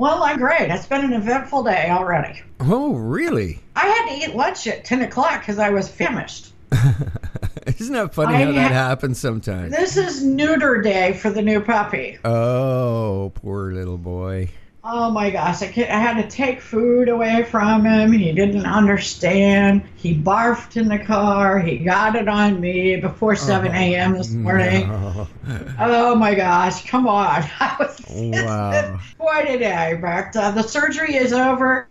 Well, I'm great. It's been an eventful day already. Oh, really? I had to eat lunch at 10 o'clock because I was famished. Isn't that funny I how that ha- happens sometimes? This is neuter day for the new puppy. Oh, poor little boy. Oh my gosh, I, I had to take food away from him. He didn't understand. He barfed in the car. He got it on me before 7 a.m. this morning. No. Oh my gosh, come on. I was, Wow. quite a day, but uh, the surgery is over.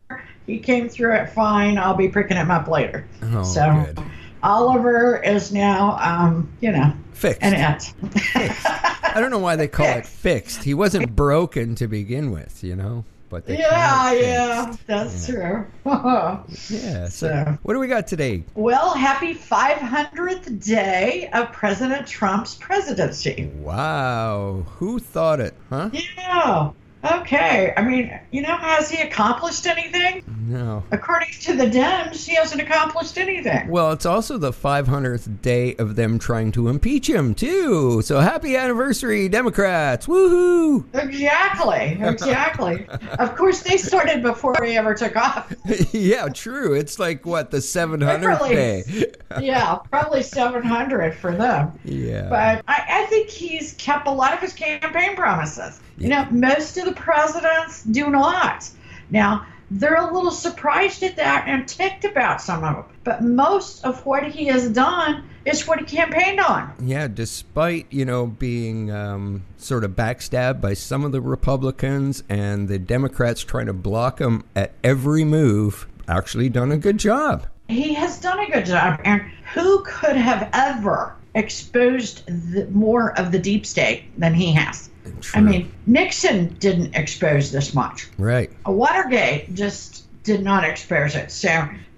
He came through it fine. I'll be picking him up later. Oh, So- good. Oliver is now, um, you know, Fixed. an it. I don't know why they call it fixed. He wasn't broken to begin with, you know? But yeah, yeah, that's true. Yeah. So, So- what do we got today? well, happy 500th day of President Trump's presidency. Wow. Who thought it, huh? Yeah. Okay. I mean, you know, has he accomplished anything? No. According to the Dems, he hasn't accomplished anything. Well, it's also the 500th day of them trying to impeach him, too. So happy anniversary, Democrats! Woohoo! Exactly. Exactly. of course, they started before he ever took off. yeah, true. It's like, what, the 700th Really? day? Yeah, probably 700 for them. Yeah. But I, I think he's kept a lot of his campaign promises. You know, most of the presidents do not. Now, they're a little surprised at that and ticked about some of them. But most of what he has done is what he campaigned on. Yeah, despite, you know, being um, sort of backstabbed by some of the Republicans and the Democrats trying to block him at every move, actually done a good job. He has done a good job. And who could have ever exposed the, more of the deep state than he has? I mean, Nixon didn't expose this much. right. Watergate just did not expose it. So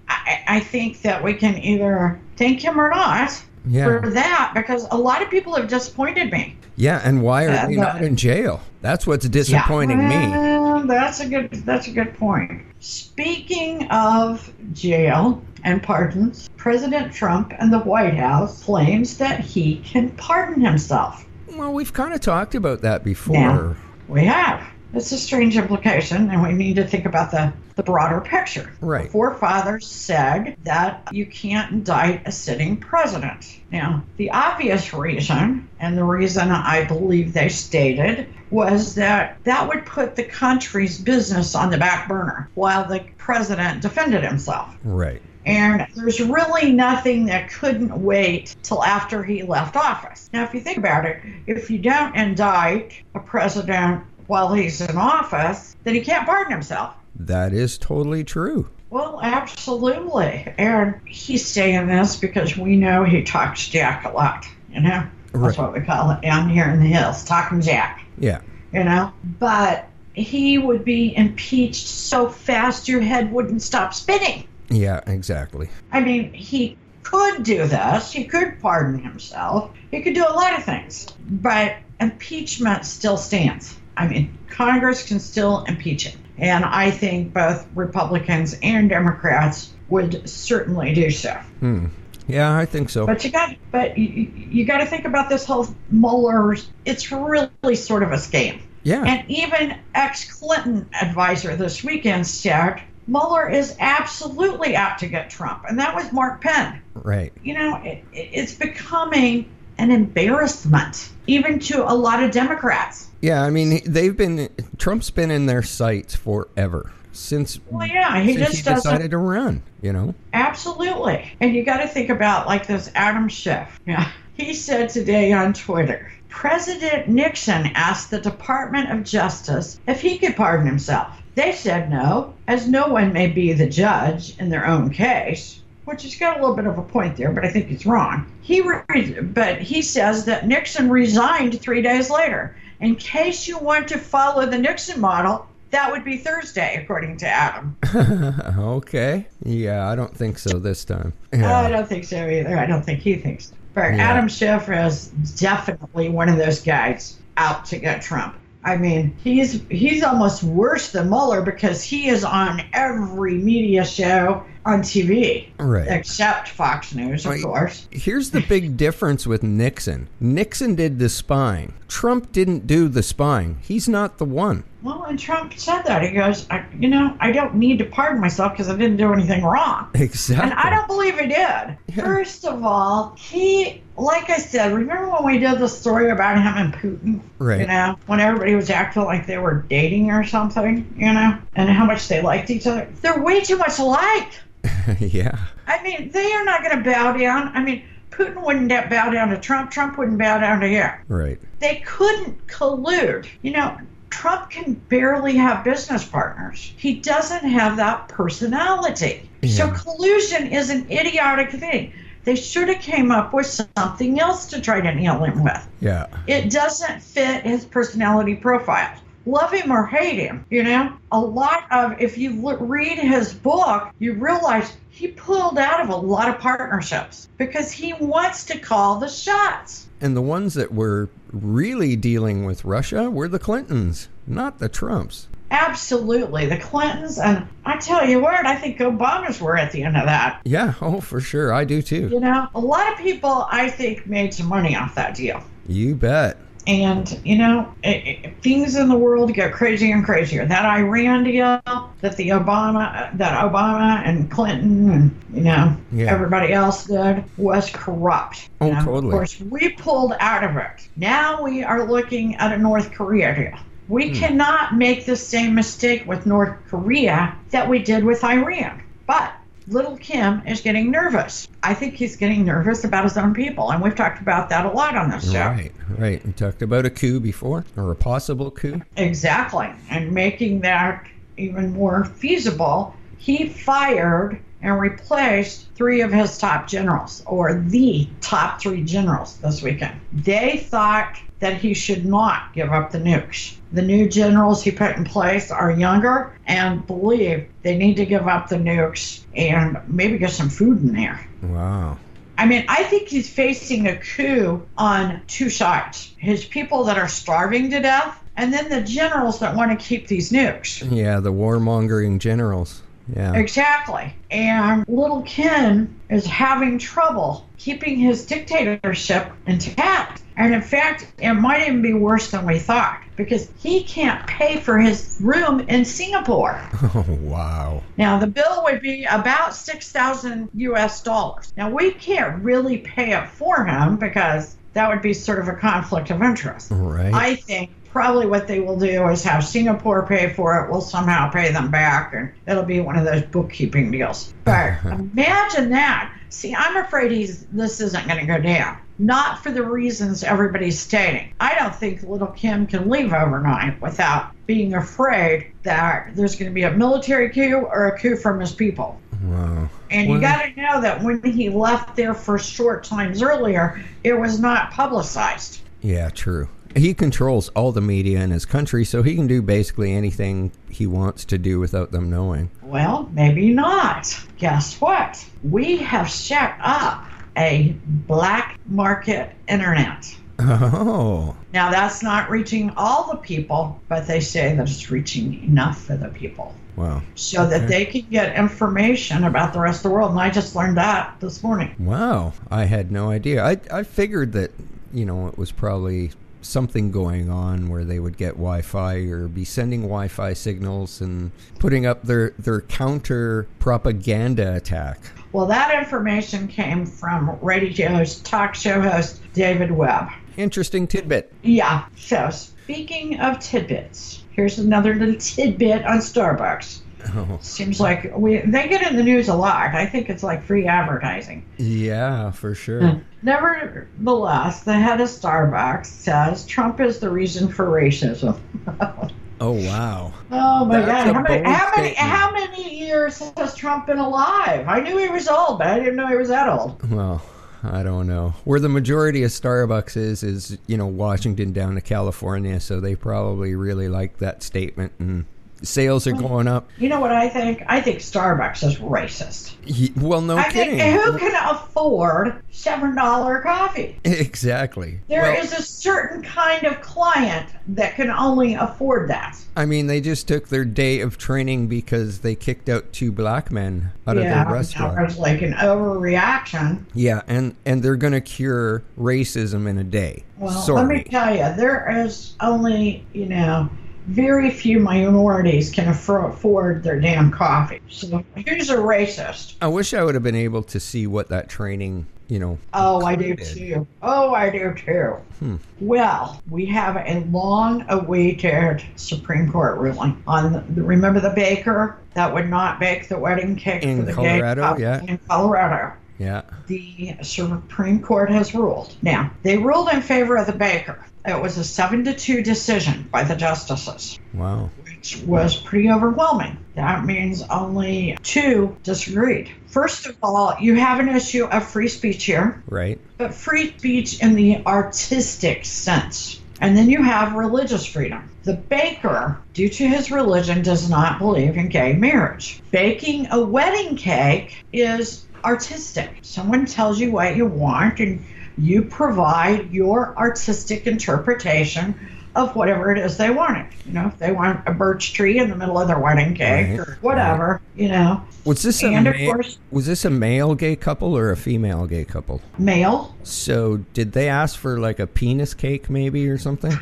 I, I think that we can either thank him or not Yeah. for that because a lot of people have disappointed me. Yeah, and why are Uh, they but- not in jail? That's what's disappointing me. Well, that's a good that's a good point. Speaking of jail and pardons, President Trump and the White House claims that he can pardon himself. Well, we've kind of talked about that before. Yeah. We have. It's a strange implication, and we need to think about the, the broader picture. Right. The forefathers said that you can't indict a sitting president. Now, the obvious reason, and the reason I believe they stated, was that that would put the country's business on the back burner while the president defended himself. Right. And there's really nothing that couldn't wait till after he left office. Now, if you think about it, if you don't indict a president while he's in office, then he can't pardon himself. That is totally true. Well, absolutely. And he's saying this because we know he talks Jack a lot, you know? Right. That's what we call it down here in the hills, talking Jack, Yeah. you know? But he would be impeached so fast your head wouldn't stop spinning. Yeah, exactly. I mean, he could do this. He could pardon himself. He could do a lot of things. But impeachment still stands. I mean, Congress can still impeach him. And I think both Republicans and Democrats would certainly do so. Hmm. Yeah, I think so. But you got, but you, you got to think about this whole Mueller's. It's really sort of a scam. yeah. And even ex-Clinton advisor this weekend said Mueller is absolutely out to get Trump, and that was Mark Penn. right. You know, it, it- it's becoming an embarrassment, even to a lot of Democrats. Yeah, I mean, they've been Trump's been in their sights forever since Well, yeah, he just he decided to run. You know. Absolutely. And you got to think about like this Adam Schiff. Yeah. he said today on Twitter President Nixon asked the Department of Justice if he could pardon himself. They said no, as no one may be the judge in their own case which has got a little bit of a point there, but I think he's wrong. He re- but he says that Nixon resigned three days later. In case you want to follow the Nixon model, that would be Thursday, according to Adam. okay. Yeah, I don't think so this time. Oh, I don't think so either. I don't think he thinks. But Yeah. Adam Schiff is definitely one of those guys out to get Trump. I mean, he's he's almost worse than Mueller because he is on every media show on TV, Right. except Fox News, of Right. course. Here's the big difference with Nixon. Nixon did the spying. Trump didn't do the spying. He's not the one. Well, and Trump said that. He goes, I, you know, I don't need to pardon myself because I didn't do anything wrong. Exactly. And I don't believe he did. First of all, he, like I said, remember when we did the story about him and Putin? Right. You know, when everybody was acting like they were dating or something, you know, and how much they liked each other. They're way too much alike. yeah. I mean, they are not going to bow down. I mean, Putin wouldn't bow down to Trump. Trump wouldn't bow down to him. Right. They couldn't collude. You know, Trump can barely have business partners. He doesn't have that personality. So collusion is an idiotic thing. They should have came up with something else to try to nail him with. Yeah. It doesn't fit his personality profile. Love him or hate him, you know? A lot of, if you look, read his book, you realize he pulled out of a lot of partnerships because he wants to call the shots. And the ones that were really dealing with Russia were the Clintons, not the Trumps. Absolutely. The Clintons, and I tell you what, I think Obama's were at the end of that. Yeah, oh, for sure. I do too. You know, a lot of people, I think, made some money off that deal. You bet. And, you know, it, it, things in the world get crazier and crazier. That Iran deal that the Obama, that Obama and Clinton and, you know, Yeah. everybody else did was corrupt. Oh, totally. Of course, we pulled out of it. Now we are looking at a North Korea deal. We Hmm. cannot make the same mistake with North Korea that we did with Iran. But little Kim is getting nervous. I think he's getting nervous about his own people. And we've talked about that a lot on this show. Right, right. We talked about a coup before, or a possible coup. Exactly. And making that even more feasible, he fired and replaced three of his top generals, or the top three generals this weekend. They thought that he should not give up the nukes. The new generals he put in place are younger and believe they need to give up the nukes and maybe get some food in there. Wow. I mean, I think he's facing a coup on two sides his people that are starving to death, and then the generals that want to keep these nukes. Yeah, the warmongering generals. Yeah. Exactly. And little Kim is having trouble keeping his dictatorship intact. And in fact, it might even be worse than we thought because he can't pay for his room in Singapore. Oh, wow. Now, the bill would be about 6,000 US dollars. Now, we can't really pay it for him because that would be sort of a conflict of interest. Right. I think probably what they will do is have Singapore pay for it. We'll somehow pay them back, and it'll be one of those bookkeeping deals. But imagine that. See, I'm afraid he's this isn't going to go down. Not for the reasons everybody's stating. I don't think little Kim can leave overnight without being afraid that there's going to be a military coup or a coup from his people. wow. And you got to know that when he left there for short times earlier, it was not publicized. Yeah, true. He controls all the media in his country, so he can do basically anything he wants to do without them knowing. Well, maybe not. Guess what? We have set up a black market internet. Oh, Now, that's not reaching all the people, but they say that it's reaching enough for the people wow. so that they can get information about the rest of the world. And I just learned that this morning. Wow. I had no idea. I, I figured that, you know, it was probably something going on where they would get Wi-Fi or be sending Wi-Fi signals and putting up their, their counter propaganda attack. Well, that information came from radio's talk show host, David Webb. Interesting tidbit. Yeah. So speaking of tidbits, here's another little tidbit on Starbucks. Oh, Seems like we they get in the news a lot. I think it's like free advertising. yeah, for sure. Hmm. Nevertheless, the head of Starbucks says Trump is the reason for racism. Oh, wow. Oh my That's God! How many, how many how many years has Trump been alive? I knew he was old, but I didn't know he was that old. Well, I don't know. Where the majority of Starbucks is, is, you know, Washington down to California. So they probably really like that statement and sales are going up. You know what I think? I think Starbucks is racist. Ye- Well, no I kidding. think who can afford seven dollar coffee? Exactly. There is Well, a certain kind of client that can only afford that. I mean, they just took their day of training because they kicked out two black men out of their restaurant. It's like an overreaction. Yeah, and and they're going to cure racism in a day. Well, Sorry. let me tell you, there is only, you know, very few minorities can afford afford their damn coffee. So who's a racist? I wish I would have been able to see what that training, you know. Oh, I do too. Oh, I do too. Hmm. Well, we have a long-awaited Supreme Court ruling on the, remember the baker that would not bake the wedding cake In for the Colorado, gay yeah. in Colorado. Yeah. The Supreme Court has ruled. Now, they ruled in favor of the baker. It was a seven to two decision by the justices, Wow. which was pretty overwhelming. That means only two disagreed. First of all, you have an issue of free speech here Right. but free speech in the artistic sense. And then you have religious freedom. The baker, due to his religion, does not believe in gay marriage. Baking a wedding cake is artistic. Someone tells you what you want, and you provide your artistic interpretation of whatever it is they wanted. You know, if they want a birch tree in the middle of their wedding cake Right, or whatever, you know. Was this a And of ma- course, was this a male gay couple or a female gay couple? male. So did they ask for like a penis cake maybe or something?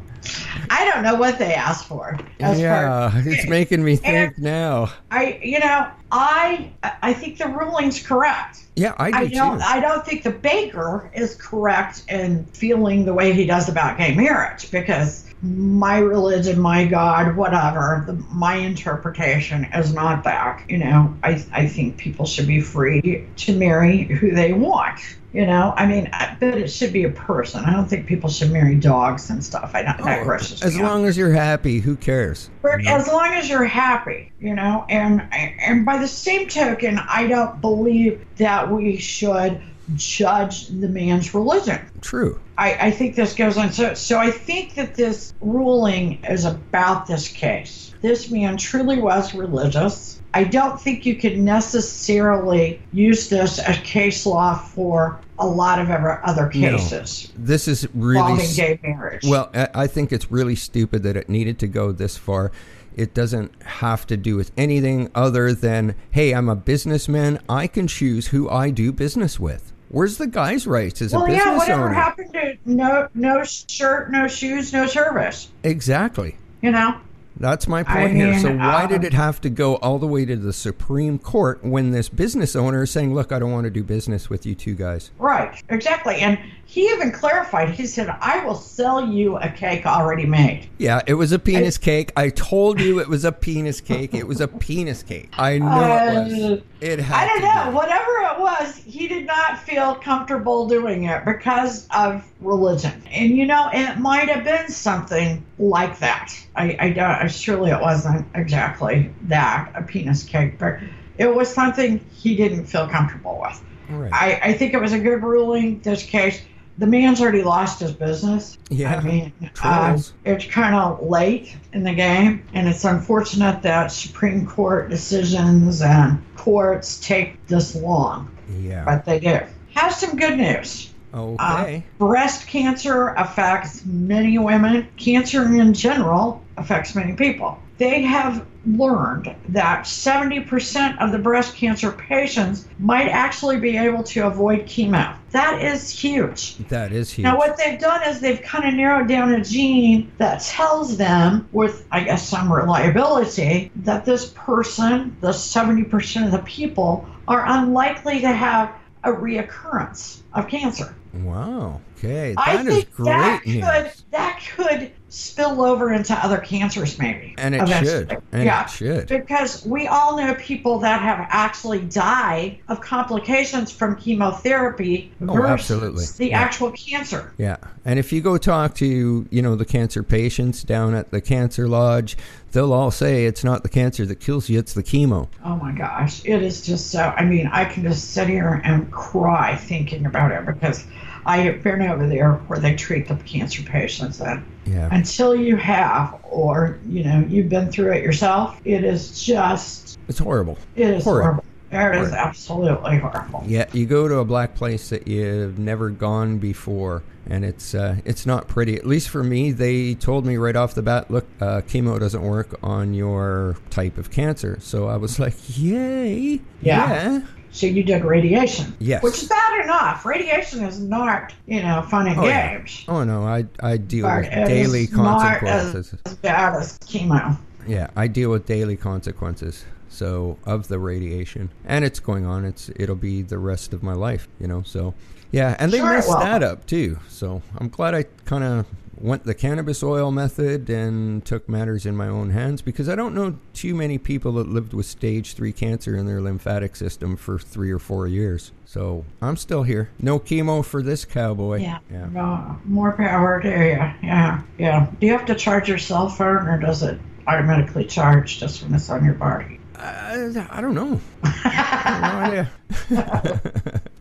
I don't know what they asked for. yeah, it's making me think And- now. I, you know, I, I think the ruling's correct. Yeah, I do I don't, too. I don't think the baker is correct in feeling the way he does about gay marriage because my religion, my God, whatever, the, my interpretation is not that. You know, I, I think people should be free to marry who they want. You know, I mean, I bet it should be a person. I don't think people should marry dogs and stuff. I don't, that oh, grosses Oh, as me out. long as you're happy, who cares? For- as long as you're happy, you know, and and by the same token, I don't believe that we should judge the man's religion. True. I, I think this goes on. So, so I think that this ruling is about this case. This man truly was religious. I don't think you could necessarily use this as case law for a lot of ever other No. cases This is really gay marriage. Well, I think it's really stupid that it needed to go this far. It doesn't have to do with anything other than, hey, I'm a businessman. I can choose who I do business with. Where's the guy's rights as a well, business yeah, whatever owner? happened to no no shirt, no shoes, no service? Exactly. You know, That's my point I here. So why uh, did it have to go all the way to the Supreme Court when this business owner is saying, "Look, I don't want to do business with you two guys"? right? Exactly. And he even clarified. He said, "I will sell you a cake already made." Yeah, it was a penis cake. I told you it was a penis cake. It was a penis cake. I know it was. It had I don't know. Whatever it was, he did not feel comfortable doing it because of religion. And you know, it might have been something like that. I, I don't. I, surely it wasn't exactly that a penis cake, but it was something he didn't feel comfortable with. Right. I, I think it was a good ruling. This case, the man's already lost his business. Yeah, I mean, uh, it's kind of late in the game, and it's unfortunate that Supreme Court decisions and courts take this long, yeah. but they do. Have some good news. Okay. Uh, breast cancer affects many women. Cancer in general affects many people. They have learned that 70% of the breast cancer patients might actually be able to avoid chemo. That is huge. that is huge. Now, what they've done is they've kind of narrowed down a gene that tells them, with I guess some reliability, that this person, the 70% of the people, are unlikely to have a reoccurrence of cancer. wow. Okay. I That is think great that news. could that could spill over into other cancers, maybe. And it eventually. should. And yeah. it should. Because we all know people that have actually died of complications from chemotherapy Oh, versus absolutely. the Yeah. actual cancer. Yeah. And if you go talk to, you know, the cancer patients down at the cancer lodge, they'll all say it's not the cancer that kills you, it's the chemo. Oh my gosh, it is just so. I mean, I can just sit here and cry thinking about it because I have been over there where they treat the cancer patients, and Yeah. until you have, or you know, you've been through it yourself, it is just, It's horrible. it is Horrid. horrible. It is absolutely horrible. Yeah, you go to a black place that you've never gone before, and it's uh, it's not pretty. At least for me, they told me right off the bat, look, uh, chemo doesn't work on your type of cancer. So I was like, yay, Yeah. So you did radiation, Yes. which is bad enough. Radiation is not, you know, fun and Oh, yeah. games. Oh no, I I deal But with daily not as, consequences. as bad as chemo. Yeah, I deal with daily consequences. So of the radiation, and it's going on. It's it'll be the rest of my life, you know. So yeah, and they Sure messed that up too. So I'm glad I kind of went the cannabis oil method and took matters in my own hands because I don't know too many people that lived with stage three cancer in their lymphatic system for three or four years. So I'm still here. No chemo for this cowboy. Yeah. Yeah. No, more power to you. Yeah. Yeah. Do you have to charge your cell phone or does it automatically charge just when it's on your body? I, I don't know. I have no idea.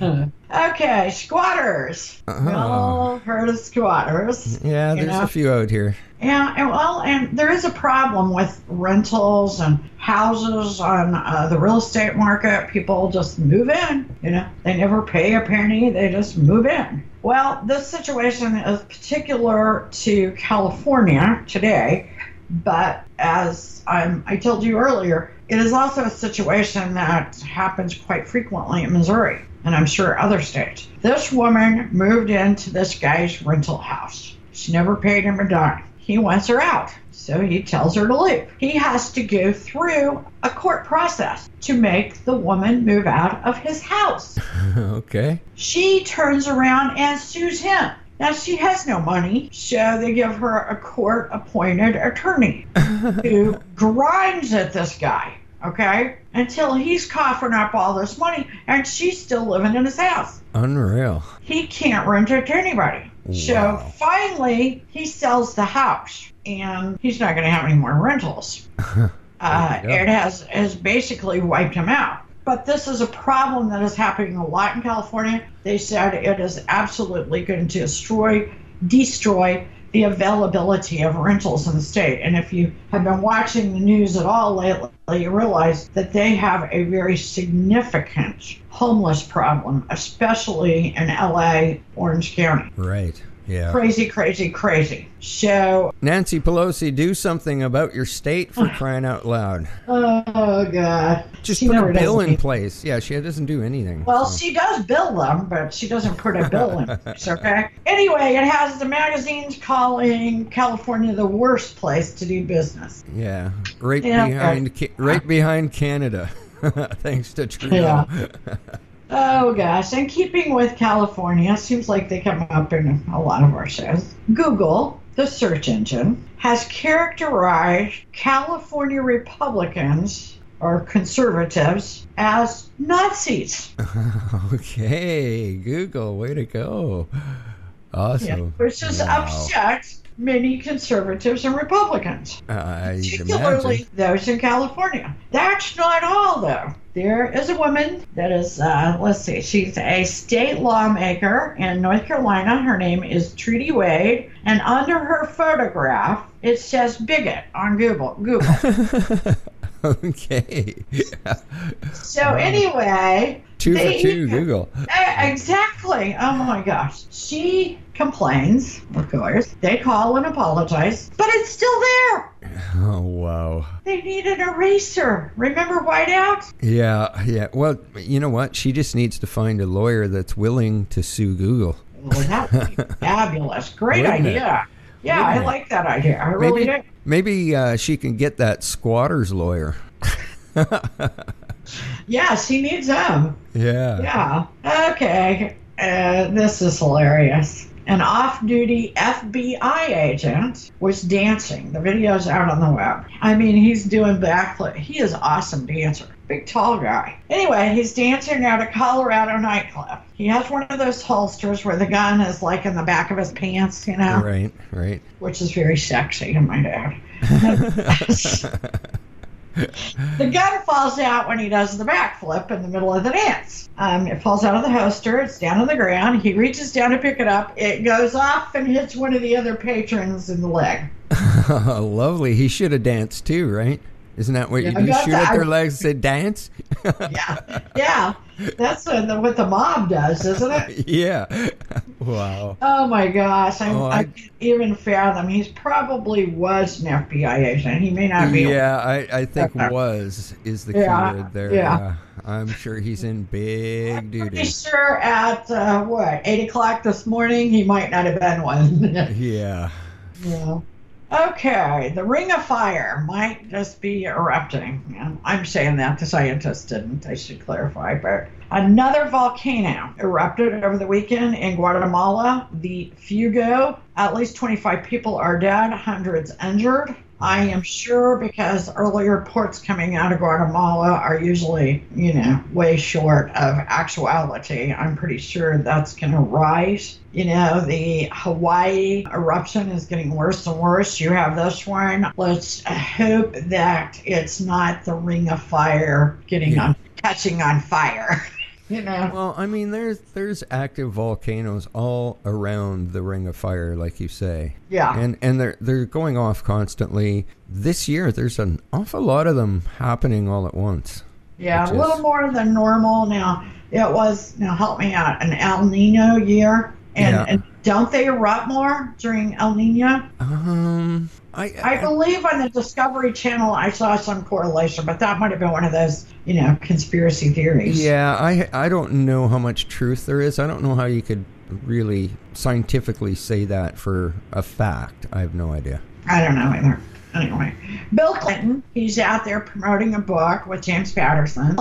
Okay, squatters. We Uh-huh. all heard of squatters. Yeah, You there's know? a few out here. Yeah, and well, and there is a problem with rentals and houses on uh, the real estate market. People just move in. You know, they never pay a penny; they just move in. Well, this situation is particular to California today, but as I'm, I told you earlier, it is also a situation that happens quite frequently in Missouri, and I'm sure other states. This woman moved into this guy's rental house. She never paid him a dime. He wants her out, so he tells her to leave. He has to go through a court process to make the woman move out of his house. okay. She turns around and sues him. Now, she has no money, so they give her a court appointed attorney who grinds at this guy, okay, until he's coughing up all this money and she's still living in his house. Unreal. He can't rent it to anybody. Wow. So finally, he sells the house and he's not going to have any more rentals. Uh, There you go. it has has basically wiped him out. But this is a problem that is happening a lot in California. They said it is absolutely going to destroy destroy the availability of rentals in the state. And if you have been watching the news at all lately, you realize that they have a very significant homeless problem, especially in LA, Orange County. Right. Yeah. Crazy, crazy, crazy. So, Nancy Pelosi, do something about your state for crying out loud. oh god, Just She put a bill in place. Yeah, she doesn't do anything. Well, so. she does bill them, but she doesn't put a bill in place, okay? Anyway, it has the magazines calling California the worst place to do business. yeah, right Yeah, behind, right behind Canada. Thanks to Trudeau. Yeah. Oh gosh, and keeping with California, seems like they come up in a lot of our shows. Google, the search engine, has characterized California Republicans or conservatives as Nazis. okay, Google, way to go. Awesome. which has Wow. upset many conservatives and Republicans. I particularly imagine. those in California. That's not all, though. There is a woman that is, uh, let's see, she's a state lawmaker in North Carolina. Her name is Trudy Wade, and under her photograph, it says bigot on Google. Google. okay. So anyway, two for they- two, Google. Uh, exactly. Oh my gosh. She complains, of course. They call and apologize, but it's still there. Oh, wow. They need an eraser. Remember Whiteout? Yeah, yeah. Well, you know what? She just needs to find a lawyer that's willing to sue Google. Well, that would be fabulous. Great Wouldn't it? idea. Yeah, I Wouldn't it? like that idea. I really Maybe, do. maybe uh, she can get that squatter's lawyer. Yeah, she needs them. Yeah. Yeah. Okay. Uh, this is hilarious. an off duty FBI agent was dancing. The video's out on the web. I mean, he's doing backflip. He is awesome dancer. Big tall guy. Anyway, he's dancing at a Colorado nightclub. He has one of those holsters where the gun is like in the back of his pants, you know, Right, right. which is very sexy, I might add. The gun falls out when he does the backflip in the middle of the dance. Um, it falls out of the holster. It's down on the ground. He reaches down to pick it up. It goes off and hits one of the other patrons in the leg. Lovely. He should have danced too, right? Isn't that what Yeah, you I do? Shoot at their legs, and say dance? Yeah, yeah. That's what the, what the mob does, isn't it? yeah. Wow. Oh my gosh, I, Oh, I, I- can't even fathom. He's probably was an FBI agent. He may not be. Yeah, I, I think was is the Yeah, keyword there. yeah. I'm sure he's in big Pretty duty. sure at uh, what eight o'clock this morning he might not have been one. Yeah. yeah. Okay, the Ring of Fire might just be erupting. I'm saying that the scientists didn't. I should clarify, but another volcano erupted over the weekend in Guatemala. The Fuego. At least 25 people are dead, hundreds injured. I am sure because early reports coming out of Guatemala are usually, you know, way short of actuality. I'm pretty sure that's going to rise. You know, the Hawaii eruption is getting worse and worse. You have this one. Let's hope that it's not the ring of fire getting Yeah. on, catching on fire. You know, Well, I mean, there's there's active volcanoes all around the Ring of Fire, like you say, yeah. and and they're they're going off constantly. This year, there's an awful lot of them happening all at once. Yeah, a little is- more than normal. Now, it was, now help me out, an El Nino year. And, Yeah. and don't they erupt more during El Nino? Um, I, I believe on the Discovery Channel I saw some correlation, but that might have been one of those, you know, conspiracy theories. Yeah, I I don't know how much truth there is. I don't know how you could really scientifically say that for a fact. I have no idea. I don't know either. Anyway, Bill Clinton, he's out there promoting a book with James Patterson,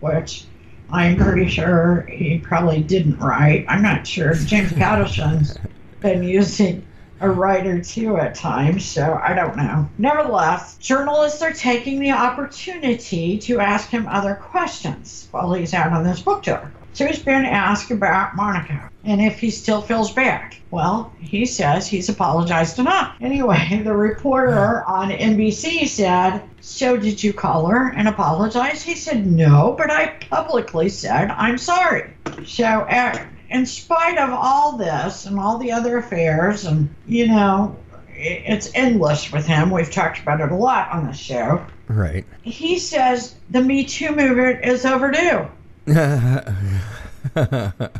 which I'm pretty sure he probably didn't write. I'm not sure. If James Patterson's been using a writer too at times, so I don't know. Nevertheless, journalists are taking the opportunity to ask him other questions while he's out on this book tour. So he's been asked about Monica and if he still feels bad. Well, he says he's apologized enough. Anyway, the reporter on NBC said, So did you call her and apologize? He said, No, but I publicly said I'm sorry. So, uh, in spite of all this and all the other affairs, and you know, it's endless with him. We've talked about it a lot on the show. Right. He says the Me Too movement is overdue.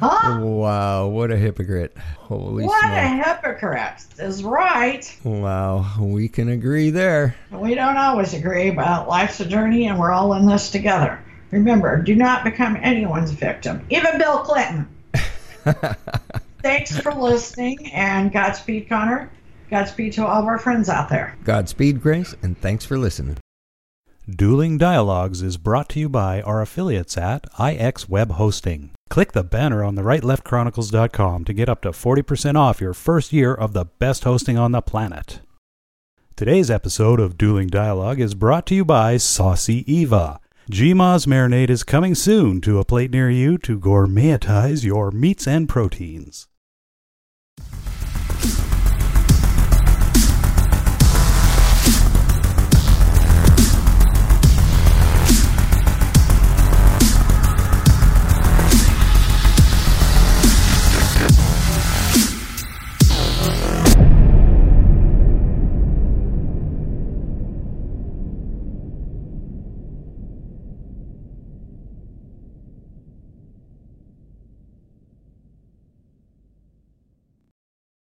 Huh? wow, what a hypocrite. Holy shit. What smoke. a hypocrite is right. Wow, we can agree there. We don't always agree, but life's a journey and we're all in this together. Remember, do not become anyone's victim, even Bill Clinton. Thanks for listening and Godspeed, Connor. Godspeed to all of our friends out there. Godspeed, Grace, and thanks for listening. Dueling Dialogues is brought to you by our affiliates at IX Web Hosting. Click the banner on the rightleftchronicles.com to get up to 40% off your first year of the best hosting on the planet. Today's episode of Dueling Dialogue is brought to you by Saucy Eva. GMA's marinade is coming soon to a plate near you to gourmetize your meats and proteins.